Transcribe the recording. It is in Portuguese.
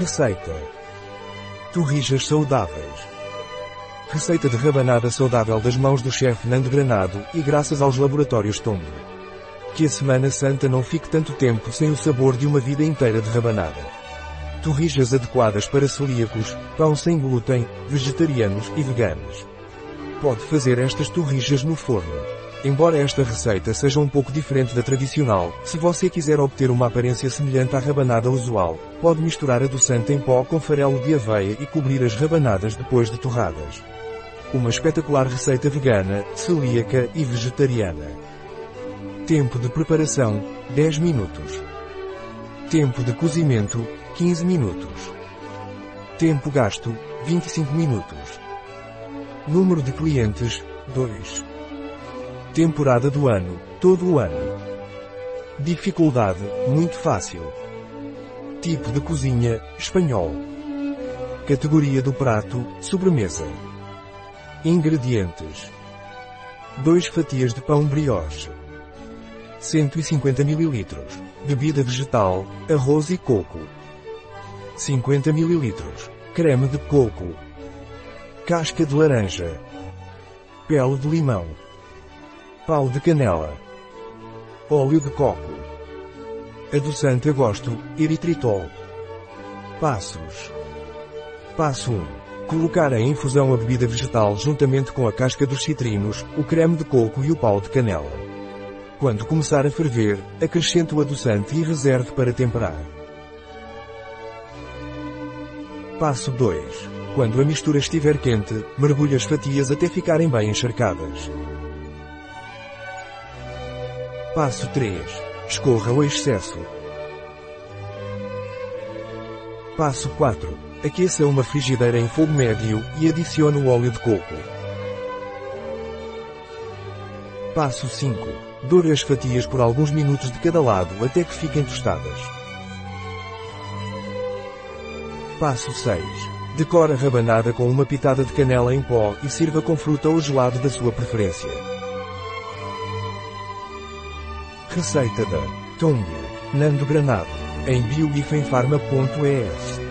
Receita. Torrijas saudáveis. Receita de rabanada saudável das mãos do chefe Nando Granado e graças aos laboratórios Tombo. Que a Semana Santa não fique tanto tempo sem o sabor de uma vida inteira de rabanada. Torrijas adequadas para celíacos, pão sem glúten, vegetarianos e veganos. Pode fazer estas torrijas no forno. Embora esta receita seja um pouco diferente da tradicional, se você quiser obter uma aparência semelhante à rabanada usual, pode misturar adoçante em pó com farelo de aveia e cobrir as rabanadas depois de torradas. Uma espetacular receita vegana, celíaca e vegetariana. Tempo de preparação, 10 minutos. Tempo de cozimento, 15 minutos. Tempo gasto, 25 minutos. Número de clientes, 2. Temporada do ano, todo o ano. Dificuldade, muito fácil. Tipo de cozinha, espanhol. Categoria do prato, sobremesa. Ingredientes. 2 fatias de pão brioche. 150 ml. Bebida vegetal, arroz e coco. 50 ml. Creme de coco. Casca de laranja. Pele de limão. Pau de canela. Óleo de coco. Adoçante a gosto, eritritol. Passos. Passo 1. Colocar em infusão a bebida vegetal juntamente com a casca dos citrinos, o creme de coco e o pau de canela. Quando começar a ferver, acrescente o adoçante e reserve para temperar. Passo 2. Quando a mistura estiver quente, mergulhe as fatias até ficarem bem encharcadas. Passo 3. Escorra o excesso. Passo 4. Aqueça uma frigideira em fogo médio e adicione o óleo de coco. Passo 5. Doure as fatias por alguns minutos de cada lado até que fiquem tostadas. Passo 6. Decore a rabanada com uma pitada de canela em pó e sirva com fruta ou gelado da sua preferência. Receita da Tongue Nando Granado em biogifenfarma.es